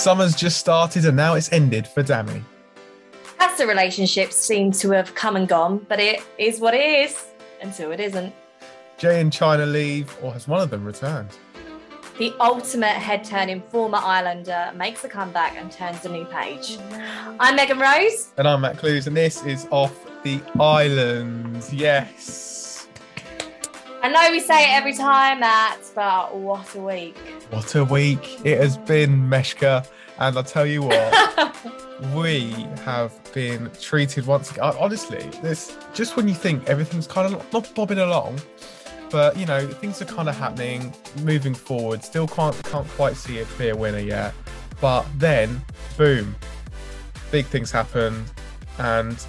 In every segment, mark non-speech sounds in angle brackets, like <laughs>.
Summer's just started and now it's ended for Dami. Casa relationships seem to have come and gone, but it is what it is until it isn't. Jay and Chyna leave, or has one of them returned? The ultimate head turning former Islander makes a comeback and turns a new page. I'm Megan Rose. And I'm Matt Clues, and this is Off the Island. Yes. I know we say it every time, Matt, but what a week. What a week it has been, Meshka. And I'll tell you what, <laughs> we have been treated once again. Honestly, this just when you think everything's kind of not bobbing along, but you know things are kind of happening, moving forward. Still can't can't quite see a clear winner yet, but then boom, big things happen and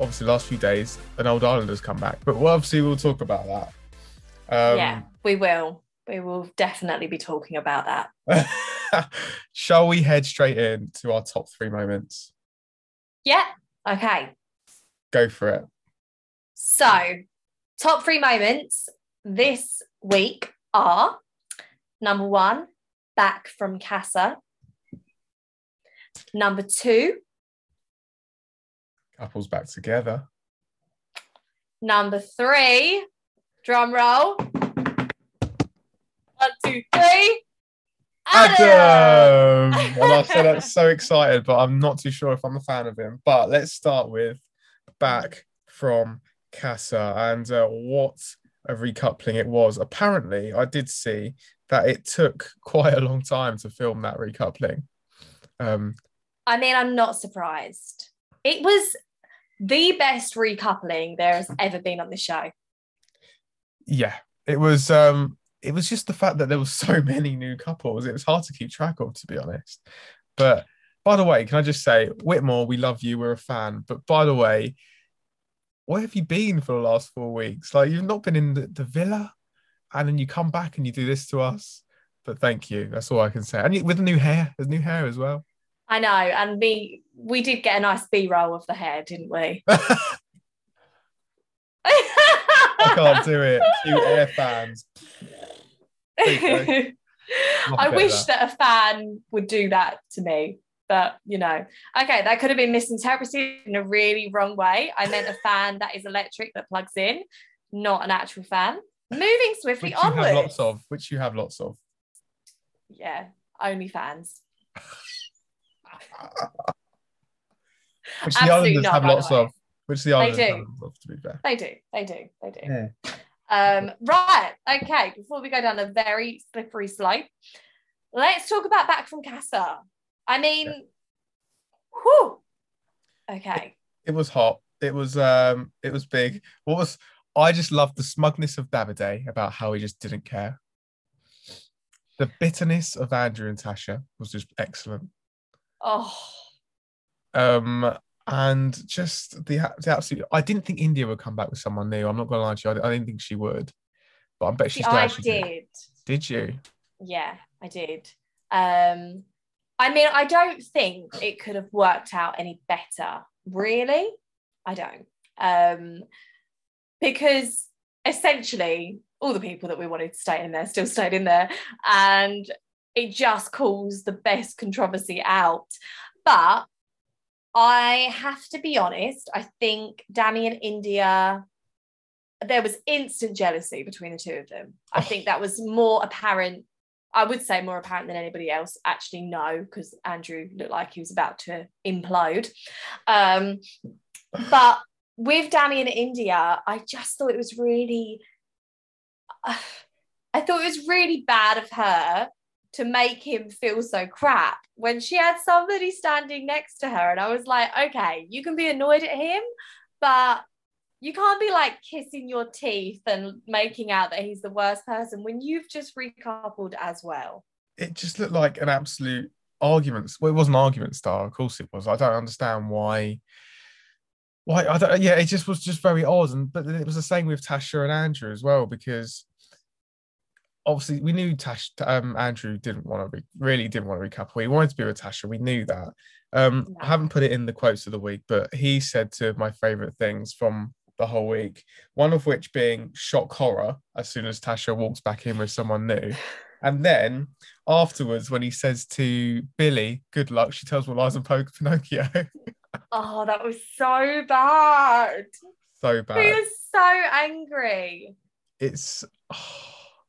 obviously last few days an old Islanders come back. But well, obviously we'll talk about that. Um, yeah, we will. We will definitely be talking about that. <laughs> Shall we head straight in to our top three moments? Yeah. Okay. Go for it. So, top three moments this week are number one, back from Casa. Number two, couples back together. Number three, drum roll. One, two, three. Adam. Adam! well, I said I'm <laughs> so excited, but I'm not too sure if I'm a fan of him. But let's start with back from Casa and uh, what a recoupling it was. Apparently, I did see that it took <laughs> quite a long time to film that recoupling. Um, I mean, I'm not surprised. It was the best recoupling there has ever been on the show. Yeah, it was. um It was just the fact that there were so <laughs> many new couples. It was hard to keep track of, to be honest. But by the way, can I just say, Whitmore, we love you. We're a fan. But by the way, where have you been for the last four weeks? Like you've not been in the, the villa, and then you come back and you do this to us. But thank you. That's all I can say. And with the new hair, there's new hair as well. I know, and me, we did get a nice B roll of the hair, didn't we? <laughs> I can't do it. Cute air fans. <laughs> I wish that. that a fan would do that to me, but you know, okay, that could have been misinterpreted in a really wrong way. I meant a fan that is electric that plugs in, not an actual fan. Moving swiftly which onwards. You have lots of, which you have lots of. Yeah, only fans. <laughs> <laughs> which the Islanders have lots of. Which the Islanders have of, to be fair. They do. They do. They do. Yeah. Um, right. Okay. Before we go down a very slippery slope, let's talk about back from Casa. I mean, yeah. whew. Okay. It, it, was hot. It was um it was big. What was I just loved the smugness of Davide about how he just didn't care. The bitterness of Andrew and Tasha was just excellent. Oh. Um, and just the, the absolute. I didn't think Indiyah would come back with someone new. I'm not gonna lie to you. I, I didn't think she would, but I bet she's See, glad I she did. did. Did you? Yeah, I did. Um, I mean, I don't think it could have worked out any better. Really, I don't. Um, because essentially all the people that we wanted to stay in there still stayed in there, and it just calls the best controversy out. But I have to be honest, I think Dami and Indiyah, there was instant jealousy between the two of them. I think that was more apparent. I would say more apparent than anybody else. Actually, no, because Andrew looked like he was about to implode. Um, but with Dami and Indiyah, I just thought it was really, <sighs> I thought it was really bad of her to make him feel so crap when she had somebody standing next to her. And I was like, okay, you can be annoyed at him, but you can't be like kissing your teeth and making out that he's the worst person when you've just recoupled as well. It just looked like an absolute argument. Well, it was an argument star, of course it was. I don't understand why. Why I don't yeah, it just was just very odd. And but it was the same with Tasha and Andrew as well, because obviously we knew Tash um, Andrew didn't want to re- really didn't want to recouple. He wanted to be with Tasha. We knew that. Um, no. I haven't put it in the quotes of the week, but he said two of my favorite things from the whole week. One of which being shock horror as soon as Tasha walks back in with someone new. <laughs> And then afterwards, when he says to Billy, "Good luck," she tells what lies Po- Pinocchio. <laughs> Oh, that was so bad. so bad. He was so angry. It's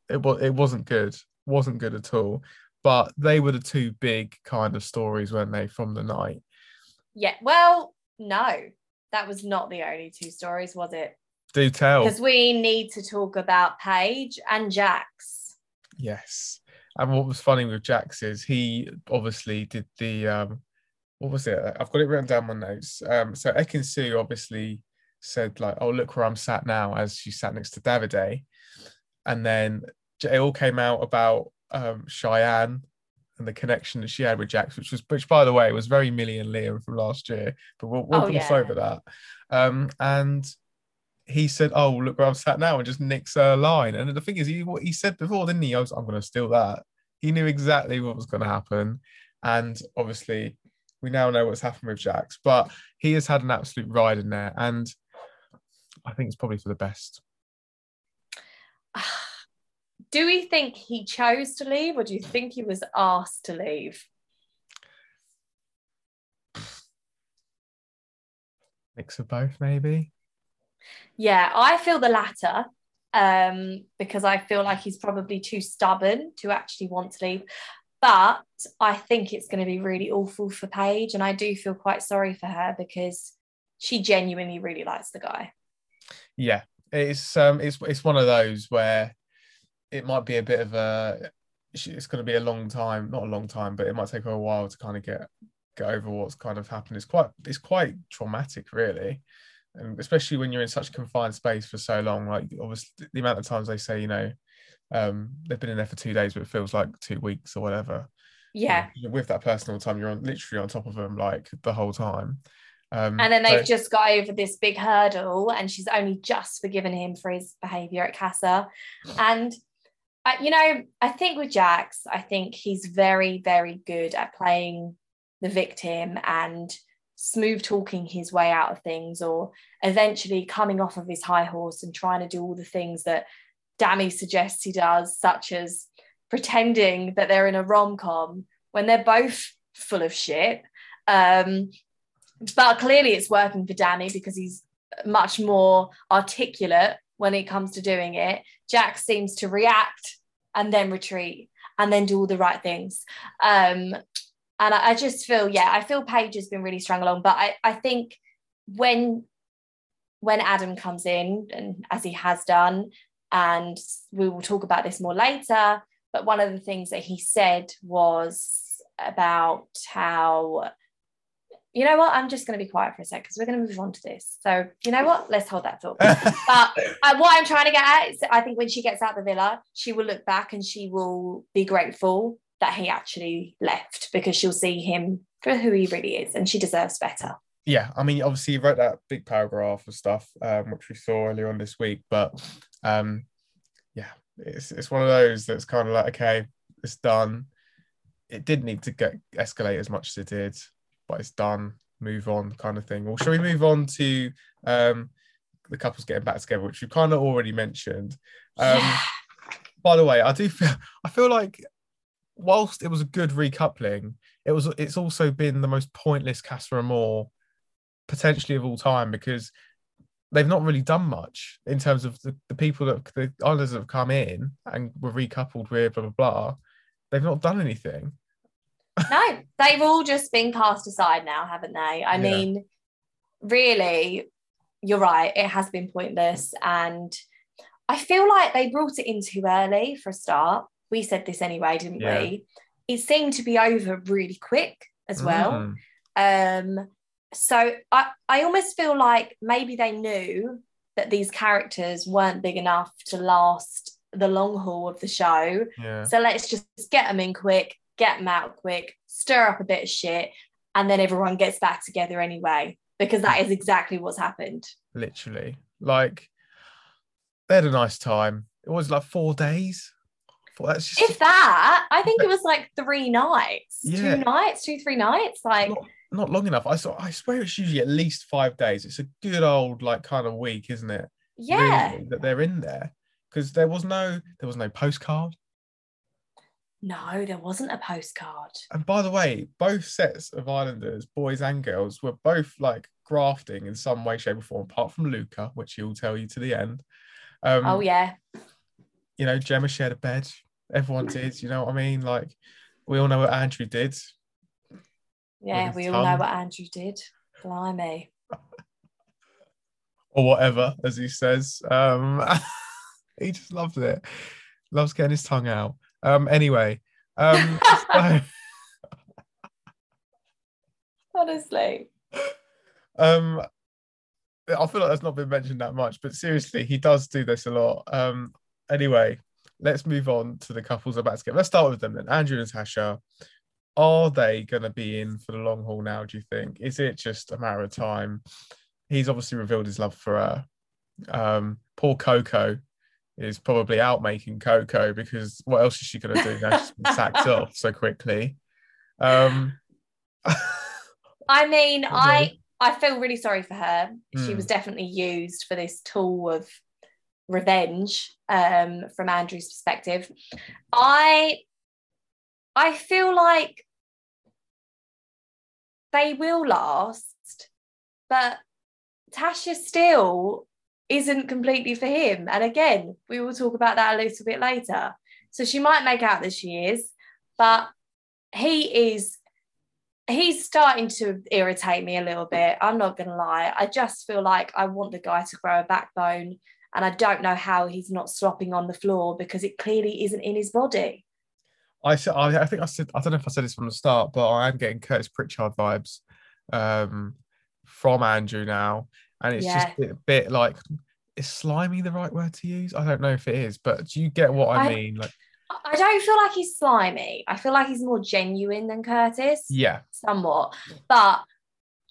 it was it wasn't good. wasn't good at all. But they were the two big kind of stories, weren't they, from the night? Yeah. Well, no, that was not the only two stories, was it? Do tell. Because we need to talk about Paige and Jax. Yes. And what was funny with Jax is he obviously did the um what was it? I've got it written down my notes. Um so Ekin Su obviously said like, oh look where I'm sat now as she sat next to Davide. And then it all came out about um Cheyenne and the connection that she had with Jax, which was which by the way was very Millie and Liam from last year, but we'll, we'll Oh, gloss yeah. over that. Um and he said, "Oh, look where I'm sat now," and just nicks her line. And the thing is, he what he said before, didn't he? I was, I'm going to steal that. He knew exactly what was going to happen, and obviously, we now know what's happened with Jax. But he has had an absolute ride in there, and I think it's probably for the best. <sighs> Do we think he chose to leave or do you think he was asked to leave? Mix of both, maybe. Yeah, I feel the latter um, because I feel like he's probably too stubborn to actually want to leave. But I think it's going to be really awful for Paige. And I do feel quite sorry for her because she genuinely really likes the guy. Yeah, it's um, it's it's one of those where it might be a bit of a. It's going to be a long time, not a long time, but it might take her a while to kind of get get over what's kind of happened. It's quite it's quite traumatic, really, and especially when you're in such a confined space for so long. Like obviously, the amount of times they say, you know, um, they've been in there for two days, but it feels like two weeks or whatever. Yeah. With that person all the time, you're on literally on top of them like the whole time. Um, And then they've just got over this big hurdle, and she's only just forgiven him for his behavior at Casa. And, I, you know, I think with Jax, I think he's very, very good at playing the victim and smooth talking his way out of things, or eventually coming off of his high horse and trying to do all the things that Dami suggests he does, such as pretending that they're in a rom com when they're both full of shit. Um, but clearly it's working for Danny because he's much more articulate when it comes to doing it. Jack seems to react and then retreat and then do all the right things. Um, and I, I just feel, yeah, I feel Paige has been really strung along. But I, I think when when Adam comes in, and as he has done, and we will talk about this more later, but one of the things that he said was about how you know what? I'm just going to be quiet for a sec because we're going to move on to this. So, you know what? Let's hold that thought. <laughs> But uh, what I'm trying to get at is I think when she gets out the villa, she will look back and she will be grateful that he actually left because she'll see him for who he really is and she deserves better. yeah, I mean, obviously, you wrote that big paragraph of stuff, um, which we saw earlier on this week. But um, yeah, it's it's one of those that's kind of like, okay, it's done. It did need to get escalate as much as it did, but it's done. Move on, kind of thing. Well, shall we move on to um, the couples getting back together, which you kind of already mentioned? Um, yeah. by the way, I do feel I feel like whilst it was a good recoupling, it was it's also been the most pointless Casa Amor potentially of all time because they've not really done much in terms of the, the people that the islanders that have come in and were recoupled with blah blah blah. They've not done anything. No, they've all just been cast aside now, haven't they? I Yeah. mean, really, you're right. It has been pointless. And I feel like they brought it in too early for a start. We said this anyway, didn't Yeah. we? It seemed to be over really quick as well. Mm. Um, so I, I almost feel like maybe they knew that these characters weren't big enough to last the long haul of the show. Yeah. So let's just get them in quick, get them out quick, stir up a bit of shit, and then everyone gets back together anyway, because that is exactly what's happened. Literally. Like they had a nice time. It was like four days. Four- That's just If that, I think it was like three nights, Yeah. two nights, two, three nights. Like, not, not long enough. I saw I swear it's usually at least five days. It's a good old like kind of week, isn't it? yeah. really, that they're in there because there was no there was no postcard No, there wasn't a postcard. And by the way, both sets of Islanders, boys and girls, were both like grafting in some way, shape, or form, apart from Luca, which he'll tell you to the end. Um, oh yeah. You know, Gemma shared a bed. Everyone did. You know what I mean? Like, we all know what Andrew did. Yeah, we all know what Andrew did. Blimey. or whatever, as he says. Um, <laughs> he just loves it. Loves getting his tongue out. Um, anyway, um, so, <laughs> Honestly. um, I feel like that's not been mentioned that much, but seriously, he does do this a lot. Um, anyway, let's move on to the couples about to get. Let's start with them then. Andrew and Natasha. Are they going to be in for the long haul now? Do you think? Is it just a matter of time? He's obviously revealed his love for her. Um, poor Coco is probably out making Coco because what else is she going to do now? She's been sacked off so quickly. Um, I mean, <laughs> I I feel really sorry for her. She Mm. was definitely used for this tool of revenge um, from Andrew's perspective. I I feel like they will last, but Tasha still isn't completely for him. And again, we will talk about that a little bit later. So she might make out that she is, but he is he's starting to irritate me a little bit. I'm not gonna lie. I just feel like I want the guy to grow a backbone, and I don't know how he's not slopping on the floor because it clearly isn't in his body. I, I think I said, I don't know if I said this from the start, but I am getting Curtis Pritchard vibes um, from Andrew now, and it's just a bit, like, is slimy the right word to use? I don't know if it is, but do you get what I, I- mean? Like, I- I don't feel like he's slimy. I feel like he's more genuine than Curtis, yeah, somewhat. But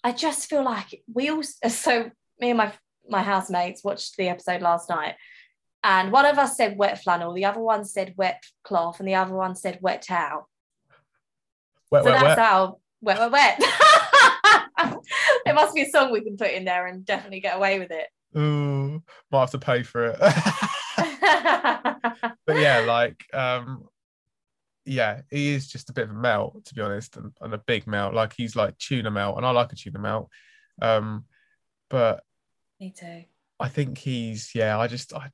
I just feel like we all. <laughs> So me and my my housemates watched the episode last night, and one of us said wet flannel, the other one said wet cloth, and the other one said wet towel. wet, so wet, that's wet. how wet, wet, wet. <laughs> there must be a song we can put in there and definitely get away with it. Ooh, might have to pay for it. <laughs> but yeah, like, um, yeah, he is just a bit of a melt, to be honest, and, and a big melt. Like he's like tuna melt, and I like a tuna melt. Um, but Me too. I think he's yeah. I just I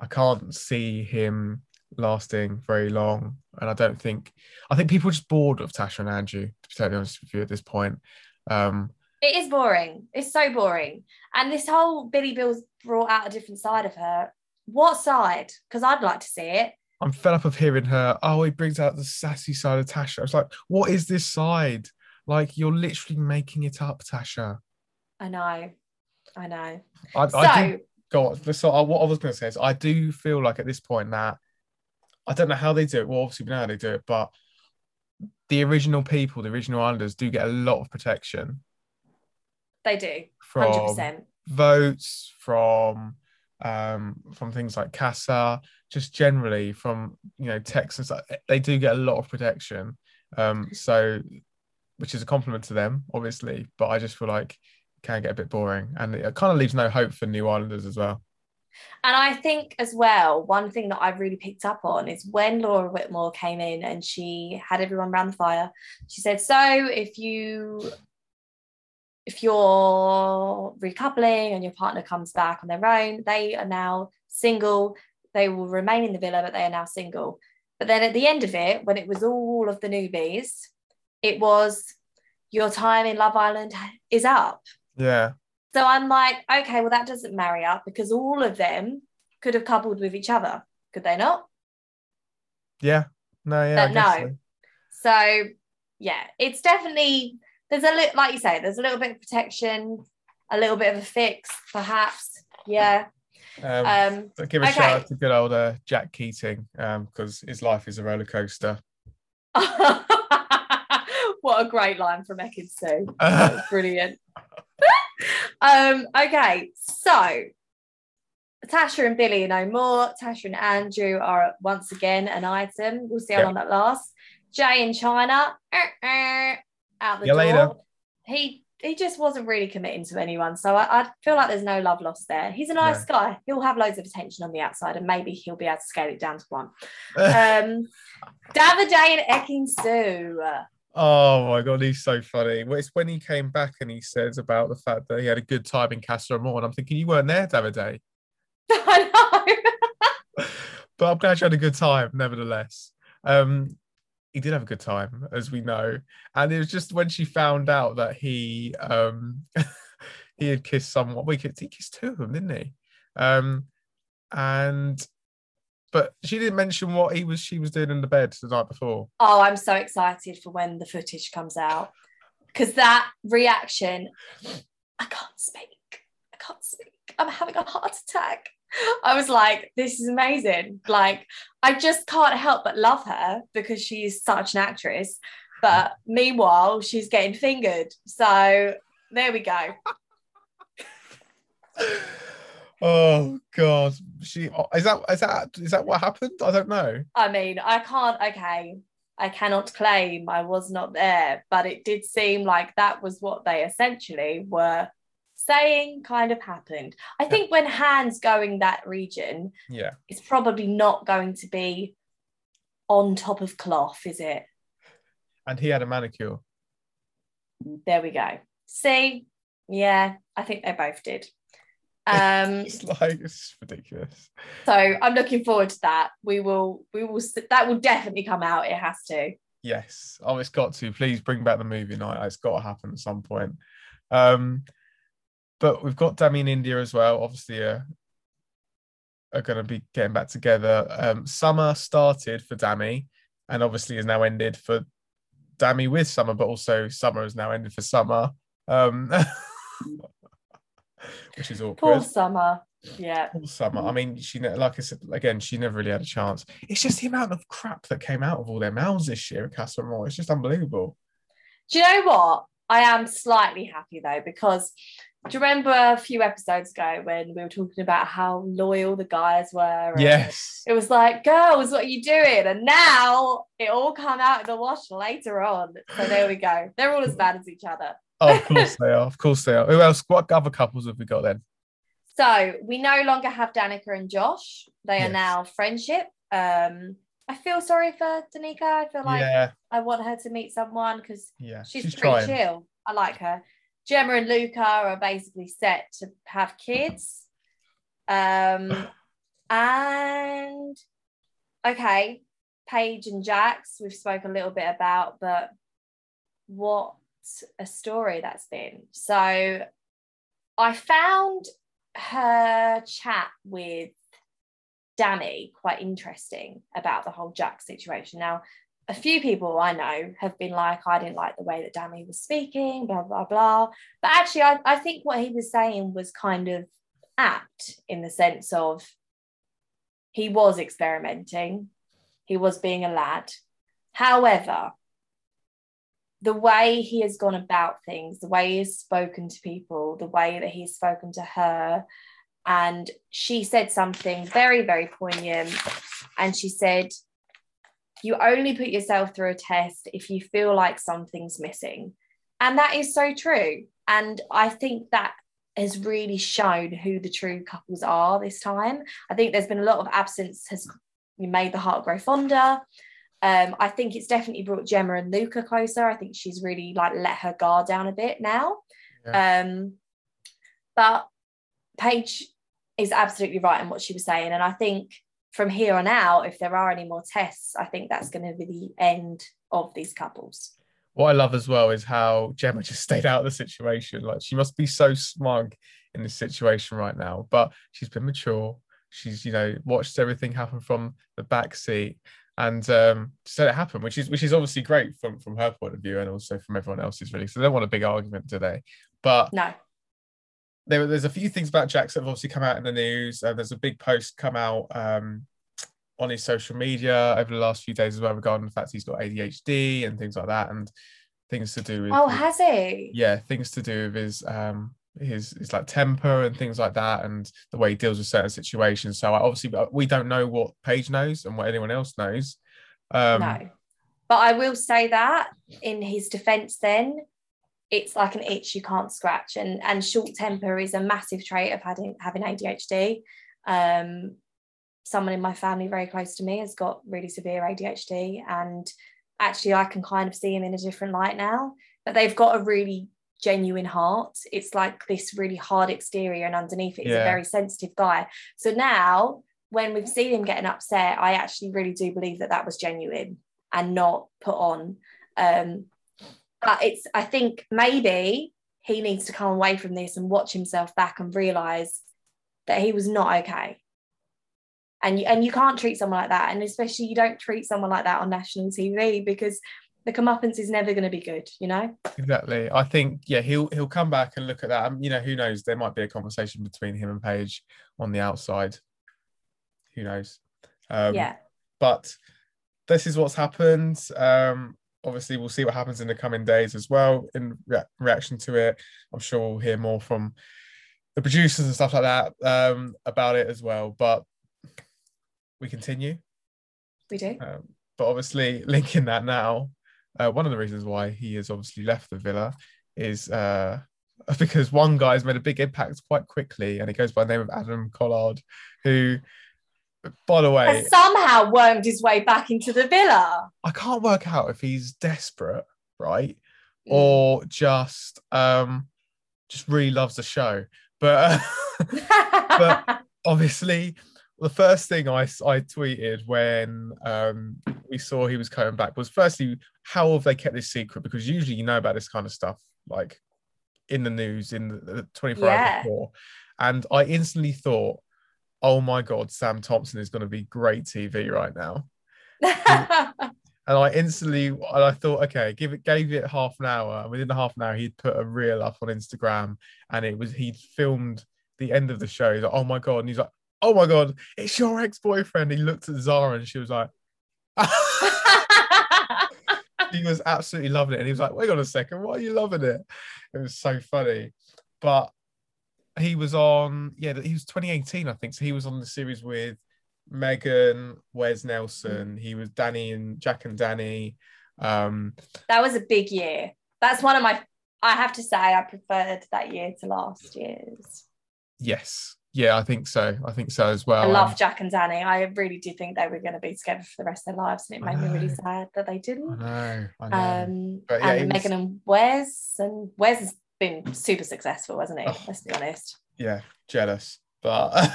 I can't see him lasting very long, and I don't think I think people are just bored of Tasha and Andrew. To be totally honest with you, at this point, um, It is boring. It's so boring. And this whole Billy Bill's brought out a different side of her. What side? Because I'd like to see it. I'm fed up of hearing her. Oh, he brings out the sassy side of Tasha. I was like, what is this side? Like you're literally making it up, Tasha. I know. I know. I, So I do go on. So uh, what I was going to say is, I do feel like at this point that I don't know how they do it. Well, obviously we know how they do it, but the original people, the original Islanders, do get a lot of protection they do. from 100%. votes, from um, from things like CASA, just generally from you know Texas. They do get a lot of protection. Um, so which is a compliment to them, obviously. But I just feel like it can get a bit boring, and it kind of leaves no hope for New Islanders as well. And I think as well, one thing that I've really picked up on is when Laura Whitmore came in and she had everyone around the fire, she said, So if you if you're recoupling and your partner comes back on their own, they are now single. They will remain in the villa, but they are now single. But then at the end of it, when it was all of the newbies, it was your time in Love Island is up. Yeah, So I'm like, okay, well, that doesn't marry up because all of them could have coupled with each other, could they not? yeah, no, yeah, But no. so. So yeah, it's definitely there's a little like you say, there's a little bit of protection, a little bit of a fix, perhaps. Yeah. Um, Um, give a okay. shout out to good old uh, Jack Keating because his life is a roller coaster. <laughs> what a great line from Ekin Su. <laughs> Brilliant. <laughs> um, okay, so Tasha and Billy are no more. Tasha and Andrew are once again an item. We'll see how long that lasts. Jay in Chyna, uh, uh, out the door. later. He he just wasn't really committing to anyone. So I, I feel like there's no love lost there. He's a nice No. guy. He'll have loads of attention on the outside, and maybe he'll be able to scale it down to one. <laughs> Um, Davide and Ekin Su. Oh my god, he's so funny. Well, It's when he came back and he says about the fact that he had a good time in Casa Amor, and I'm thinking you weren't there, Davide. <laughs> I know. <laughs> But I'm glad you had a good time, nevertheless. Um, he did have a good time, as we know, and it was just when she found out that he um <laughs> he had kissed someone. We could he kissed two of them, didn't he? Um, and but she didn't mention what he was she was doing in the bed the night before. Oh, I'm so excited for when the footage comes out because that reaction, I can't speak. I can't speak. I'm having a heart attack. I was like, this is amazing. Like, I just can't help but love her because she's such an actress. But meanwhile, she's getting fingered. So there we go. <laughs> Oh God, she is that is that is that what happened? I don't know. I mean, I can't, okay, I cannot claim I was not there, but it did seem like that was what they essentially were saying kind of happened. I think when hands going that region, Yeah, it's probably not going to be on top of cloth, is it? and he had a manicure. There we go. See, yeah, I think they both did. Um, <laughs> It's like it's ridiculous. so I'm looking forward to that. We will, we will, that will definitely come out. It has to. Yes. Oh, it's got to. Please bring back the movie night. It's got to happen at some point. Um, but we've got Dami in Indiyah as well. Obviously, uh, are going to be getting back together. Um, summer started for Dami, and obviously is now ended for Dami with summer, but also summer is now ended for summer. Um, <laughs> which is awkward. Poor summer. Yeah. All summer. I mean, she like I said again, she never really had a chance. It's just the amount of crap that came out of all their mouths this year at Casa Amor. It's just unbelievable. Do you know what? I am slightly happy though because do you remember a few episodes ago when we were talking about how loyal the guys were? and Yes. It was like, girls, what are you doing? And now it all come out in the wash later on. So there we go. They're all as bad as each other. Oh, of course they are. Of course they are. Who else? What other couples have we got then? So we no longer have Danica and Josh. They Yes. are now friendship. Um, I feel sorry for Danica. I feel like yeah, I want her to meet someone because yeah. she's, She's, pretty trying. chill. I like her. Gemma and Luca are basically set to have kids. Um, and okay, Paige and Jax, we've spoken a little bit about, but what a story that's been. So I found her chat with Danny quite interesting about the whole Jax situation. Now, a few people I know have been like, I didn't like the way that Danny was speaking, blah, blah, blah. But actually, I, I think what he was saying was kind of apt in the sense of he was experimenting, he was being a lad. However, the way he has gone about things, the way he has spoken to people, the way that he's spoken to her, and she said something very, very poignant. And she said, You only put yourself through a test if you feel like something's missing. And that is so true. And I think that has really shown who the true couples are this time. I think there's been a lot of absence has made the heart grow fonder. Um, I think it's definitely brought Gemma and Luca closer. I think she's really like let her guard down a bit now. Um, but Paige is absolutely right in what she was saying. And I think from here on out, if there are any more tests, I think that's going to be the end of these couples. What I love as well is how Gemma just stayed out of the situation. Like she must be so smug in this situation right now, but she's been mature. She's you know watched everything happen from the back seat and um, just let it happen, which is which is obviously great from from her point of view and also from everyone else's really. So they don't want a big argument today, but No. There, there's a few things about Jax that have obviously come out in the news. Uh, there's a big post come out um, on his social media over the last few days as well regarding the fact he's got ADHD and things like that, and things to do with Oh, has he? yeah, things to do with his um his his like temper and things like that, and the way he deals with certain situations. So I, obviously uh, we don't know what Paige knows and what anyone else knows. Um, no. But I will say that in his defense, then, it's like an itch you can't scratch and and short temper is a massive trait of having having ADHD um, someone in my family very close to me has got really severe ADHD and actually I can kind of see him in a different light now but they've got a really genuine heart. It's like this really hard exterior and underneath it is Yeah. a very sensitive guy. So now when we've seen him getting upset I actually really do believe that that was genuine and not put on. Um, but it's I think maybe he needs to come away from this and watch himself back and realize that he was not okay and you and you can't treat someone like that and especially you don't treat someone like that on national TV because the comeuppance is never going to be good you know Exactly. I think yeah, he'll he'll come back and look at that. And you know, who knows? There might be a conversation between him and Paige on the outside. Who knows? Um, yeah But this is what's happened. Um, obviously, we'll see what happens in the coming days as well in rea- reaction to it. I'm sure we'll hear more from the producers and stuff like that um, about it as well. But we continue. we do Um, but obviously, <laughs> linking that now, uh, one of the reasons why he has obviously left the villa is uh, <laughs> because one guy has made a big impact quite quickly, and he goes by the name of Adam Collard, who, by the way, has somehow wormed his way back into the villa I can't work out if he's desperate, right, Mm. or just um, just really loves the show. But <laughs> but- <laughs> obviously the first thing I, I tweeted when um, we saw he was coming back was firstly how have they kept this secret because usually you know about this kind of stuff like in the news in the, the 24 Yeah. hours before and I instantly thought oh my god Sam Thompson is going to be great TV right now. <laughs> And I instantly and I thought okay give it gave it half an hour. And within the half an hour he'd put a reel up on Instagram and it was he'd filmed the end of the show. He's like oh my god and he's like oh my god it's your ex-boyfriend. He looked at Zara and she was like <laughs> he was absolutely loving it. And he was like wait on a second why are you loving it? It was so funny. But he was on yeah he was 2018 I think so he was on the series with Megan Wes Nelson he was Dani and Jack and Dani um that was a big year that's one of my I have to say I preferred that year to last year's Yes. Yeah, I think so. I think so as well. I Um, love Jack and Dani. I really do think they were going to be together for the rest of their lives, and it made me really sad that they didn't. know. I know. Um, But yeah, and was- Megan and Wes, and Wes been super successful, hasn't he? Oh. Let's be honest. yeah, jealous. But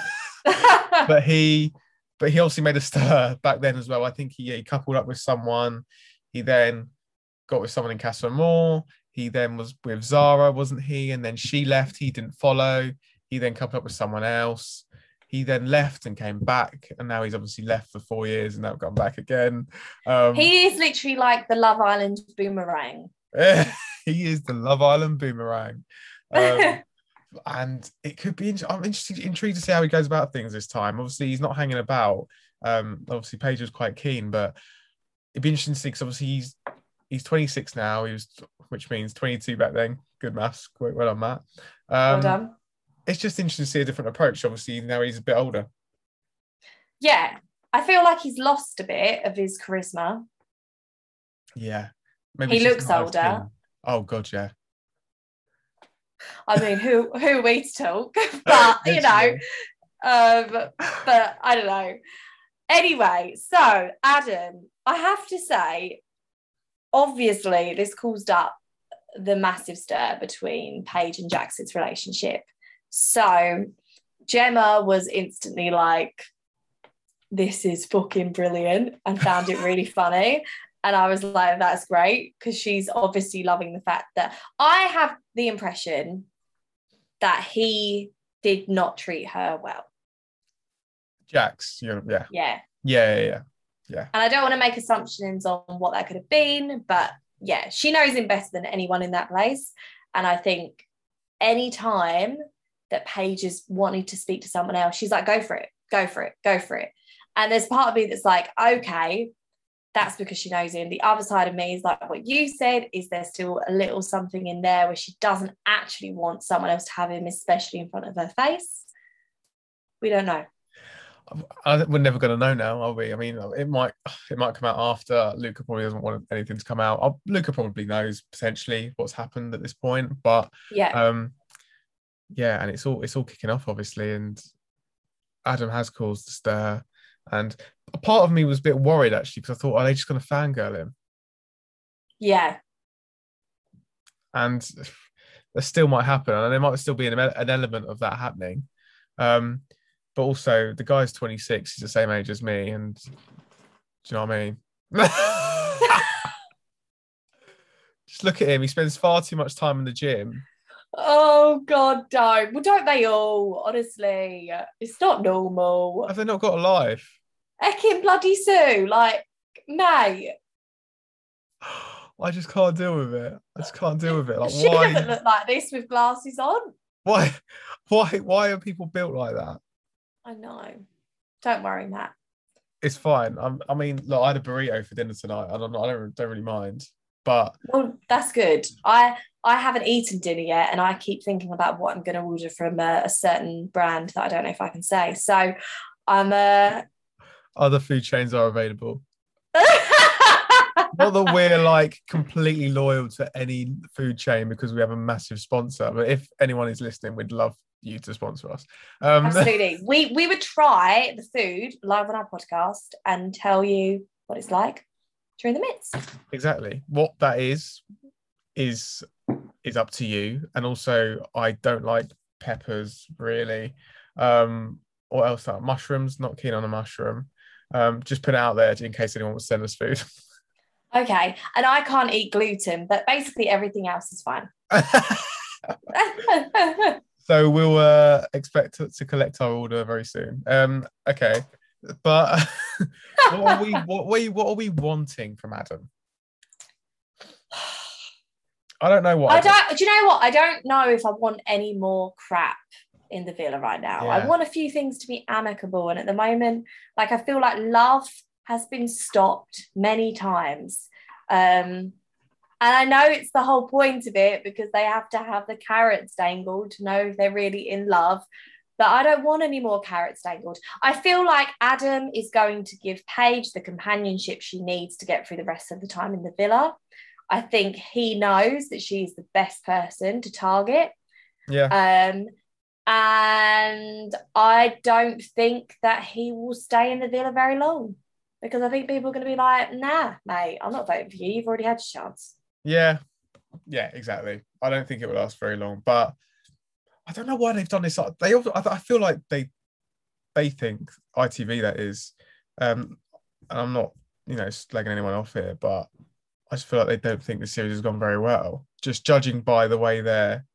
<laughs> but he but he obviously made a stir back then as well. I think he, he coupled up with someone. He then got with someone in Casa Amor. He then was with Zara, wasn't he? And then she left. He didn't follow. He then coupled up with someone else. He then left and came back, and now he's obviously left for four years and now gone back again. Um, he is literally like the Love Island boomerang. <laughs> he is the Love Island boomerang. <laughs> Um, and it could be. I'm interested, intrigued to see how he goes about things this time. Obviously, he's not hanging about. Um, obviously, Paige was quite keen, but it'd be interesting to see because obviously he's he's 26 now. He was, which means 22 back then. Good maths. Well well Matt. well Um, done. it's just interesting to see a different approach. Obviously, now he's a bit older. Yeah, I feel like he's lost a bit of his charisma. Yeah, He looks older. Oh God, yeah. I mean, who who are we to talk? <laughs> but <laughs> you know, um, but I don't know. Anyway, so Adam, I have to say, obviously, this caused up the massive stir between Paige and Jackson's relationship. So Gemma was instantly like, this is fucking brilliant and found it really <laughs> funny. And I was like, that's great because she's obviously loving the fact that I have the impression that he did not treat her well. Jax, you're, yeah, Yeah. yeah, yeah, yeah. And I don't want to make assumptions on what that could have been, but yeah, she knows him better than anyone in that place. And I think any time that Paige is wanting to speak to someone else, she's like, go for it, go for it, go for it. And there's part of me that's like, okay, that's because she knows him. The other side of me is like what you said, is there still a little something in there where she doesn't actually want someone else to have him, especially in front of her face? We don't know. I, we're never going to know now, are we? I mean, it might it might come out after Luca probably doesn't want anything to come out. i Luca probably knows potentially what's happened at this point, but Yeah. um, yeah, and it's all it's all kicking off obviously, and Adam has caused a stir, and a part of me was a bit worried actually because I thought, are they just going to fangirl him? yeah. and that still might happen, and there might still be an, an element of that happening. Um, but also, the guy's 26; he's the same age as me, and do you know what I mean? <laughs> Just look at him; he spends far too much time in the gym. Oh God, don't. Well, don't they all? Honestly, it's not normal. Have they not got a life? Ekin bloody Sue, like, mate, I just can't deal with it. I just can't deal with it. Like, she doesn't look like this with glasses on. Why? Why? Why are people built like that? I know. Don't worry, Matt. It's fine. I'm, I mean, look, I had a burrito for dinner tonight. I don't. I don't, don't really mind. But Well, that's good. I I haven't eaten dinner yet, and I keep thinking about what I'm going to order from a, a certain brand that I don't know if I can say. So, I'm uh other food chains are available. Not that we're <laughs> like completely loyal to any food chain because we have a massive sponsor. But if anyone is listening, we'd love you to sponsor us. Um, Absolutely. <laughs> We we would try the food live on our podcast and tell you what it's like during the midst. exactly what that is is is up to you. And also, I don't like peppers really. Um, what else? That mushrooms. Not keen on a mushroom. Um, just put it out there in case anyone wants to send us food. <laughs> Okay. And I can't eat gluten, but basically everything else is fine. <laughs> <laughs> so we'll uh, expect to, to collect our order very soon. Um, okay, but what are we what, we what are we wanting from Adam? I don't know what. I don't do you know what? I don't know if I want any more crap in the villa right now. I want a few things to be amicable. And at the moment, like I feel like love has been stopped many times. Um and I know it's the whole point of it because they have to have the carrots dangled to know if they're really in love. But I don't want any more carrots dangled. I feel like Adam is going to give Paige the companionship she needs to get through the rest of the time in the villa. I think he knows that she's the best person to target. Yeah, Um, and I don't think that he will stay in the villa very long because I think people are going to be like, nah, mate, I'm not voting for you. You've already had your chance. yeah, yeah, exactly. I don't think it will last very long, but I don't know why they've done this. They, I feel like they, they think ITV that is, um, and I'm not, you know, slagging anyone off here, but I just feel like they don't think the series has gone very well. Just judging by the way they're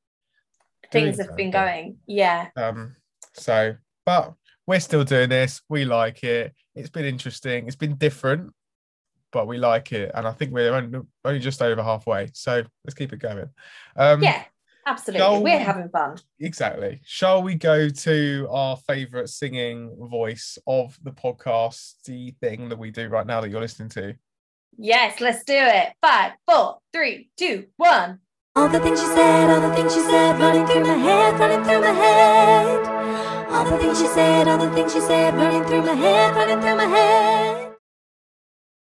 Things have been going. Yeah. Um, so, but we're still doing this. We like it. It's been interesting. It's been different, but we like it. And I think we're only, only just over halfway. So let's keep it going. Um, Yeah, absolutely. We're we- having fun. Exactly. Shall we go to our favorite singing voice of the podcasty thing that we do right now that you're listening to? Yes, let's do it. Five, four, three, two, one. All the things she said, all the things she said, running through my head, running through my head. All the things she said, all the things she said, running through my head, running through my head.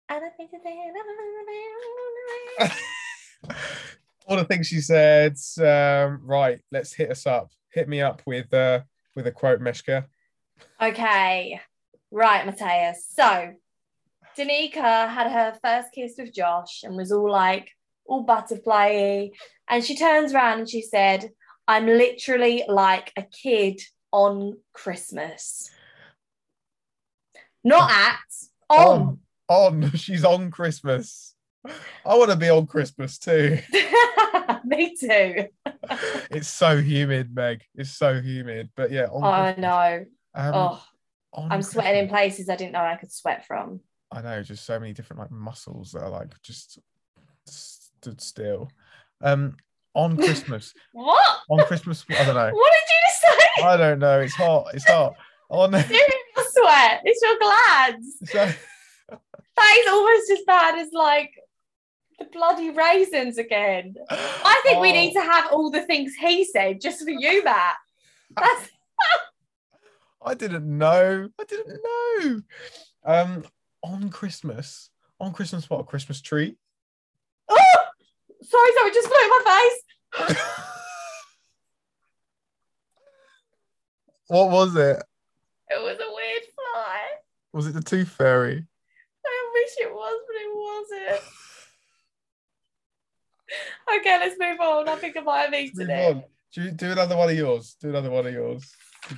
And I think that they- All the things she said. Um, right, let's hit us up. Hit me up with uh, with a quote, Meshka. Okay, right, Matthias. So, Danica had her first kiss with Josh and was all like, all butterfly And she turns around and she said, I'm literally like a kid on Christmas. Not at, on. on. <laughs> She's on Christmas. I want to be on Christmas too. <laughs> Me too. <laughs> It's so humid, Meg. It's so humid. But yeah, on I Christmas. know. Um, Oh, I'm sweating in places I didn't know I could sweat from. I know, just so many different like muscles that are like just stood still. Um, on <laughs> Christmas, What? on Christmas, I don't know. What did you just say? I don't know. It's hot. It's hot. On <laughs> You're sweat. It's your glands. <laughs> so, That is almost as bad as like the bloody raisins again. I think we Oh, need to have all the things he said just for you, Matt. That's I didn't know. I didn't know. Um, on Christmas, on Christmas, what a Christmas tree. Oh! Sorry, sorry, just blew in my face. what was it? It was a weird fly. Was it the Tooth Fairy? I wish it was, but it wasn't. Okay, let's move on. I think I might have eaten it. Do, do another one of yours. Do another one of yours.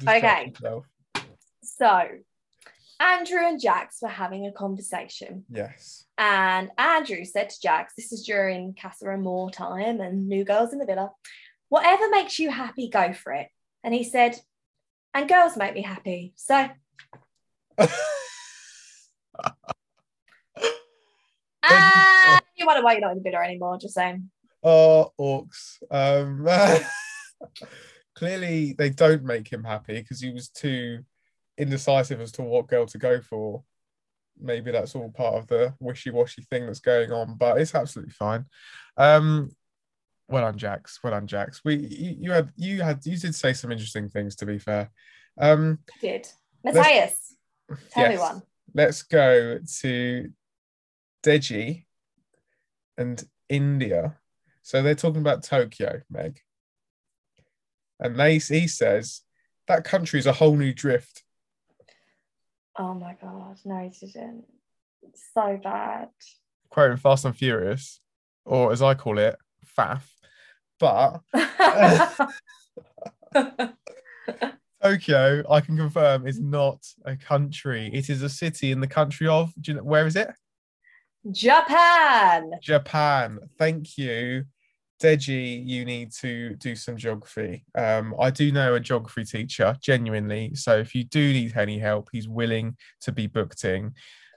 Okay. So, Andrew and Jax were having a conversation, Yes. and Andrew said to Jax, This is during Casa Amor time and New Girls in the Villa, whatever makes you happy, go for it. And he said, And girls make me happy. So, <laughs> ah, you wonder why you're not in the Villa anymore, just saying. Oh, orcs. Um, <laughs> clearly, they don't make him happy because he was too indecisive as to what girl to go for. Maybe that's all part of the wishy-washy thing that's going on, but it's absolutely fine. Um, well done, Jax. Well done, Jax. We you, you had you had you did say some interesting things. To be fair, um, Did. Matthias, tell me one. let's go to Deji and Indiyah. So they're talking about Tokyo, Meg. And they he says that country is a whole new drift. Oh my God, no, he didn't. It's so bad. Quoting Fast and Furious, or as I call it, faff. But <laughs> Tokyo, I can confirm, is not a country. It is a city in the country of. Do you know, where is it? Japan. Japan. Thank you. Deji, you need to do some geography. Um, I do know a geography teacher, genuinely. So if you do need any help, he's willing to be booked in.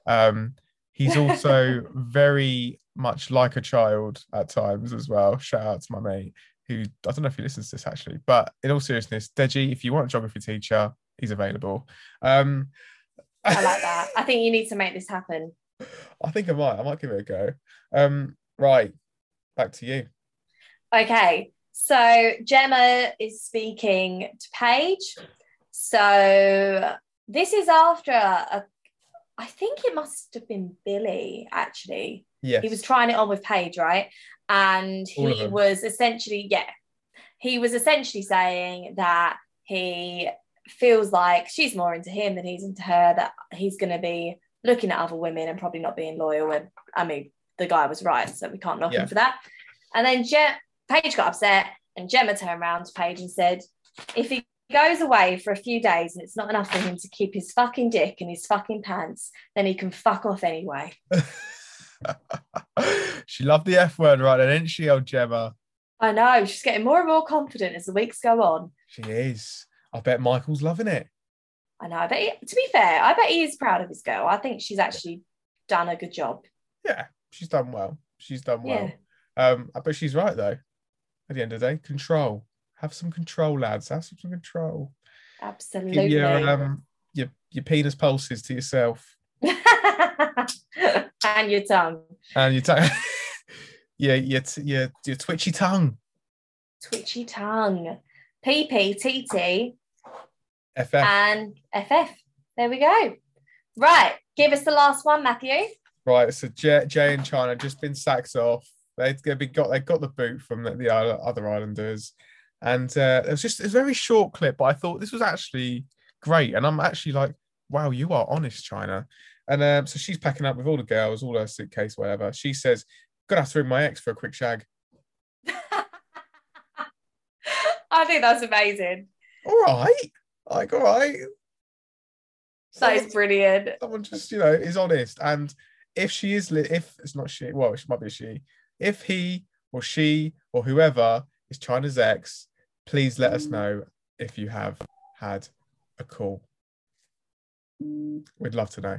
Um, he's also <laughs> very much like a child at times as well. Shout out to my mate who I don't know if he listens to this actually, but in all seriousness, Deji, if you want a geography teacher, he's available. Um, I like that. I think you need to make this happen. <laughs> I think I might. I might give it a go. Um, right, back to you. Okay, so Gemma is speaking to Paige. So this is after a, I think it must have been Billy actually. Yes. He was trying it on with Paige, right? And he was essentially, yeah, he was essentially saying that he feels like she's more into him than he's into her, that he's going to be looking at other women and probably not being loyal. And I mean, the guy was right, so we can't knock Yeah. him for that. And then Je- Paige got upset, and Gemma turned around to Paige and said, if he goes away for a few days and it's not enough for him to keep his fucking dick in his fucking pants, then he can fuck off anyway. <laughs> she loved the F word right then, didn't she, old Gemma? I know, she's getting more and more confident as the weeks go on. She is. I bet Michael's loving it. I know. I bet. He, to be fair, I bet he is proud of his girl. I think she's actually done a good job. Yeah, she's done well. She's done well. Yeah. Um, but she's right though. At the end of the day, control. Have some control, lads. Have some control. Absolutely. Keep your um your your penis pulses to yourself <laughs> and your tongue, and your tongue. <laughs> yeah, your, your your twitchy tongue. twitchy tongue, PP, TT, FF. and FF. There we go. Right. Give us the last one, Matthew. Right, so Jay, Jay and Chyna just been sacked off. They they been got they got the boot from the, the other islanders, and uh, it was just a very short clip. But I thought this was actually great, and I'm actually like, wow, you are honest, Chyna. And um, so she's packing up with all the girls, all her suitcase, whatever. She says, "Gonna have to ring my ex for a quick shag." <laughs> I think that's amazing. All right, like all right. That Someone- is brilliant. someone just you know is honest and if she is li- if it's not she well it might be she if he or she or whoever is Chyna's ex please let us know if you have had a call we'd love to know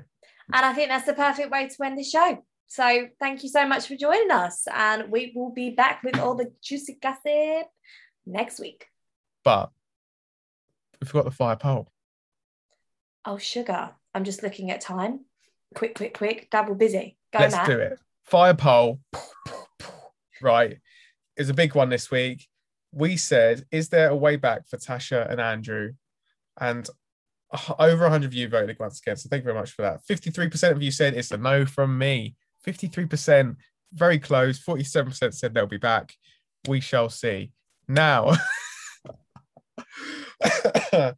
And I think that's the perfect way to end the show. So thank you so much for joining us. And we will be back with all the juicy gossip next week. but we forgot the fire pole. Oh, sugar. I'm just looking at time. Quick, quick, quick. Double busy. Go, let's Matt. do it fire poll <laughs> right is a big one this week we said is there a way back for tasha and andrew and over 100 of you voted once again. So thank you very much for that. 53% of you said it's a no from me. 53%, very close. 47% said they'll be back. We shall see. Now, <laughs>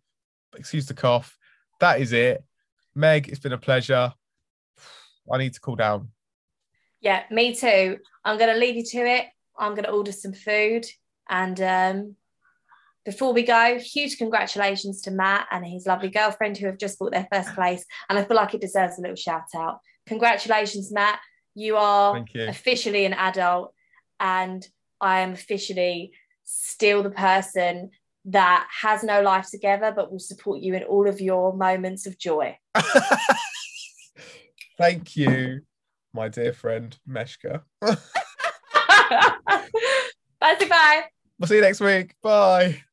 excuse the cough. That is it. Meg, it's been a pleasure. I need to cool down. Yeah, me too. I'm going to leave you to it. I'm going to order some food. And um, before we go, huge congratulations to Matt and his lovely girlfriend who have just bought their first place. And I feel like it deserves a little shout out. Congratulations, Matt. You are you. officially an adult, and I am officially still the person that has no life together but will support you in all of your moments of joy. <laughs> Thank you, my dear friend Meshka. <laughs> bye bye. We'll see you next week. Bye.